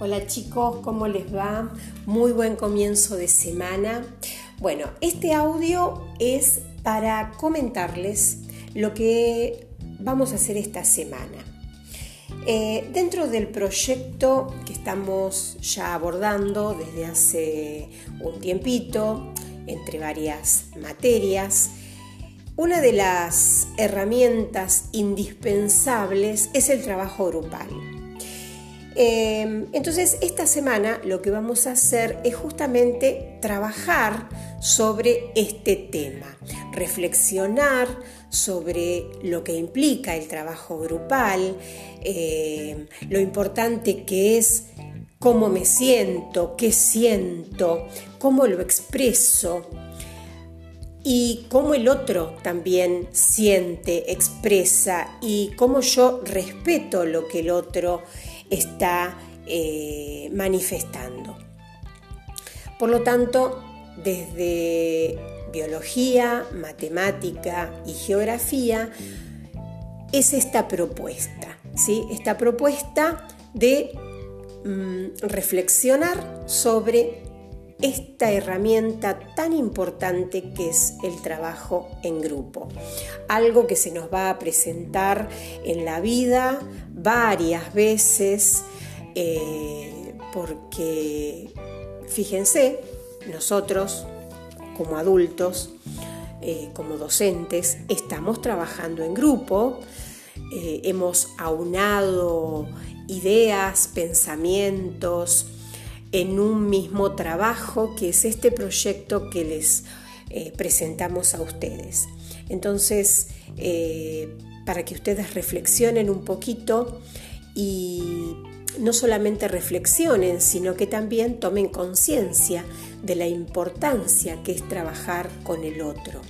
Hola chicos, ¿cómo les va? Muy buen comienzo de semana. Bueno, este audio es para comentarles lo que vamos a hacer esta semana. Eh, dentro del proyecto que estamos ya abordando desde hace un tiempito, entre varias materias, una de las herramientas indispensables es el trabajo grupal. Em, entonces, esta semana lo que vamos a hacer es justamente trabajar sobre este tema, reflexionar sobre lo que implica el trabajo grupal, em, lo importante que es cómo me siento, qué siento, cómo lo expreso y cómo el otro también siente, expresa y cómo yo respeto lo que el otro está eh, manifestando. Por lo tanto, desde biología, matemática y geografía, es esta propuesta, ¿sí? esta propuesta de mm, reflexionar sobre esta herramienta tan importante que es el trabajo en grupo. Algo que se nos va a presentar en la vida varias veces eh, porque, fíjense, nosotros como adultos, eh, como docentes, estamos trabajando en grupo, eh, hemos aunado ideas, pensamientos, en un mismo trabajo, que es este proyecto que les eh, presentamos a ustedes. Entonces, eh, para que ustedes reflexionen un poquito y no solamente reflexionen, sino que también tomen conciencia de la importancia que es trabajar con el otro,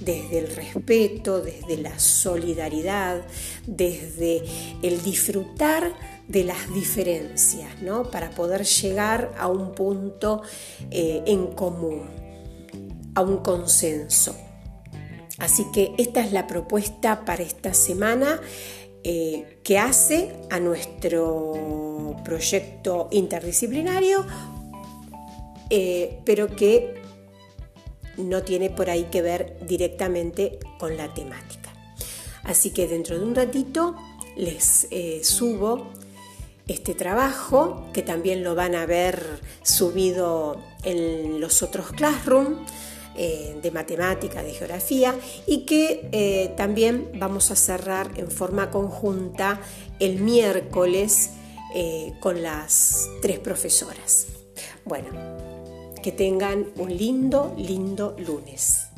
desde el respeto, desde la solidaridad, desde el disfrutar de las diferencias, ¿no? Para poder llegar a un punto eh, en común, a un consenso. Así que esta es la propuesta para esta semana eh, que hace a nuestro proyecto interdisciplinario, eh, pero que no tiene por ahí que ver directamente con la temática. Así que dentro de un ratito les subo este trabajo, que también lo van a ver subido en los otros classroom eh, de matemática, de geografía, y que eh, también vamos a cerrar en forma conjunta el miércoles eh, con las tres profesoras. Bueno, que tengan un lindo, lindo lunes.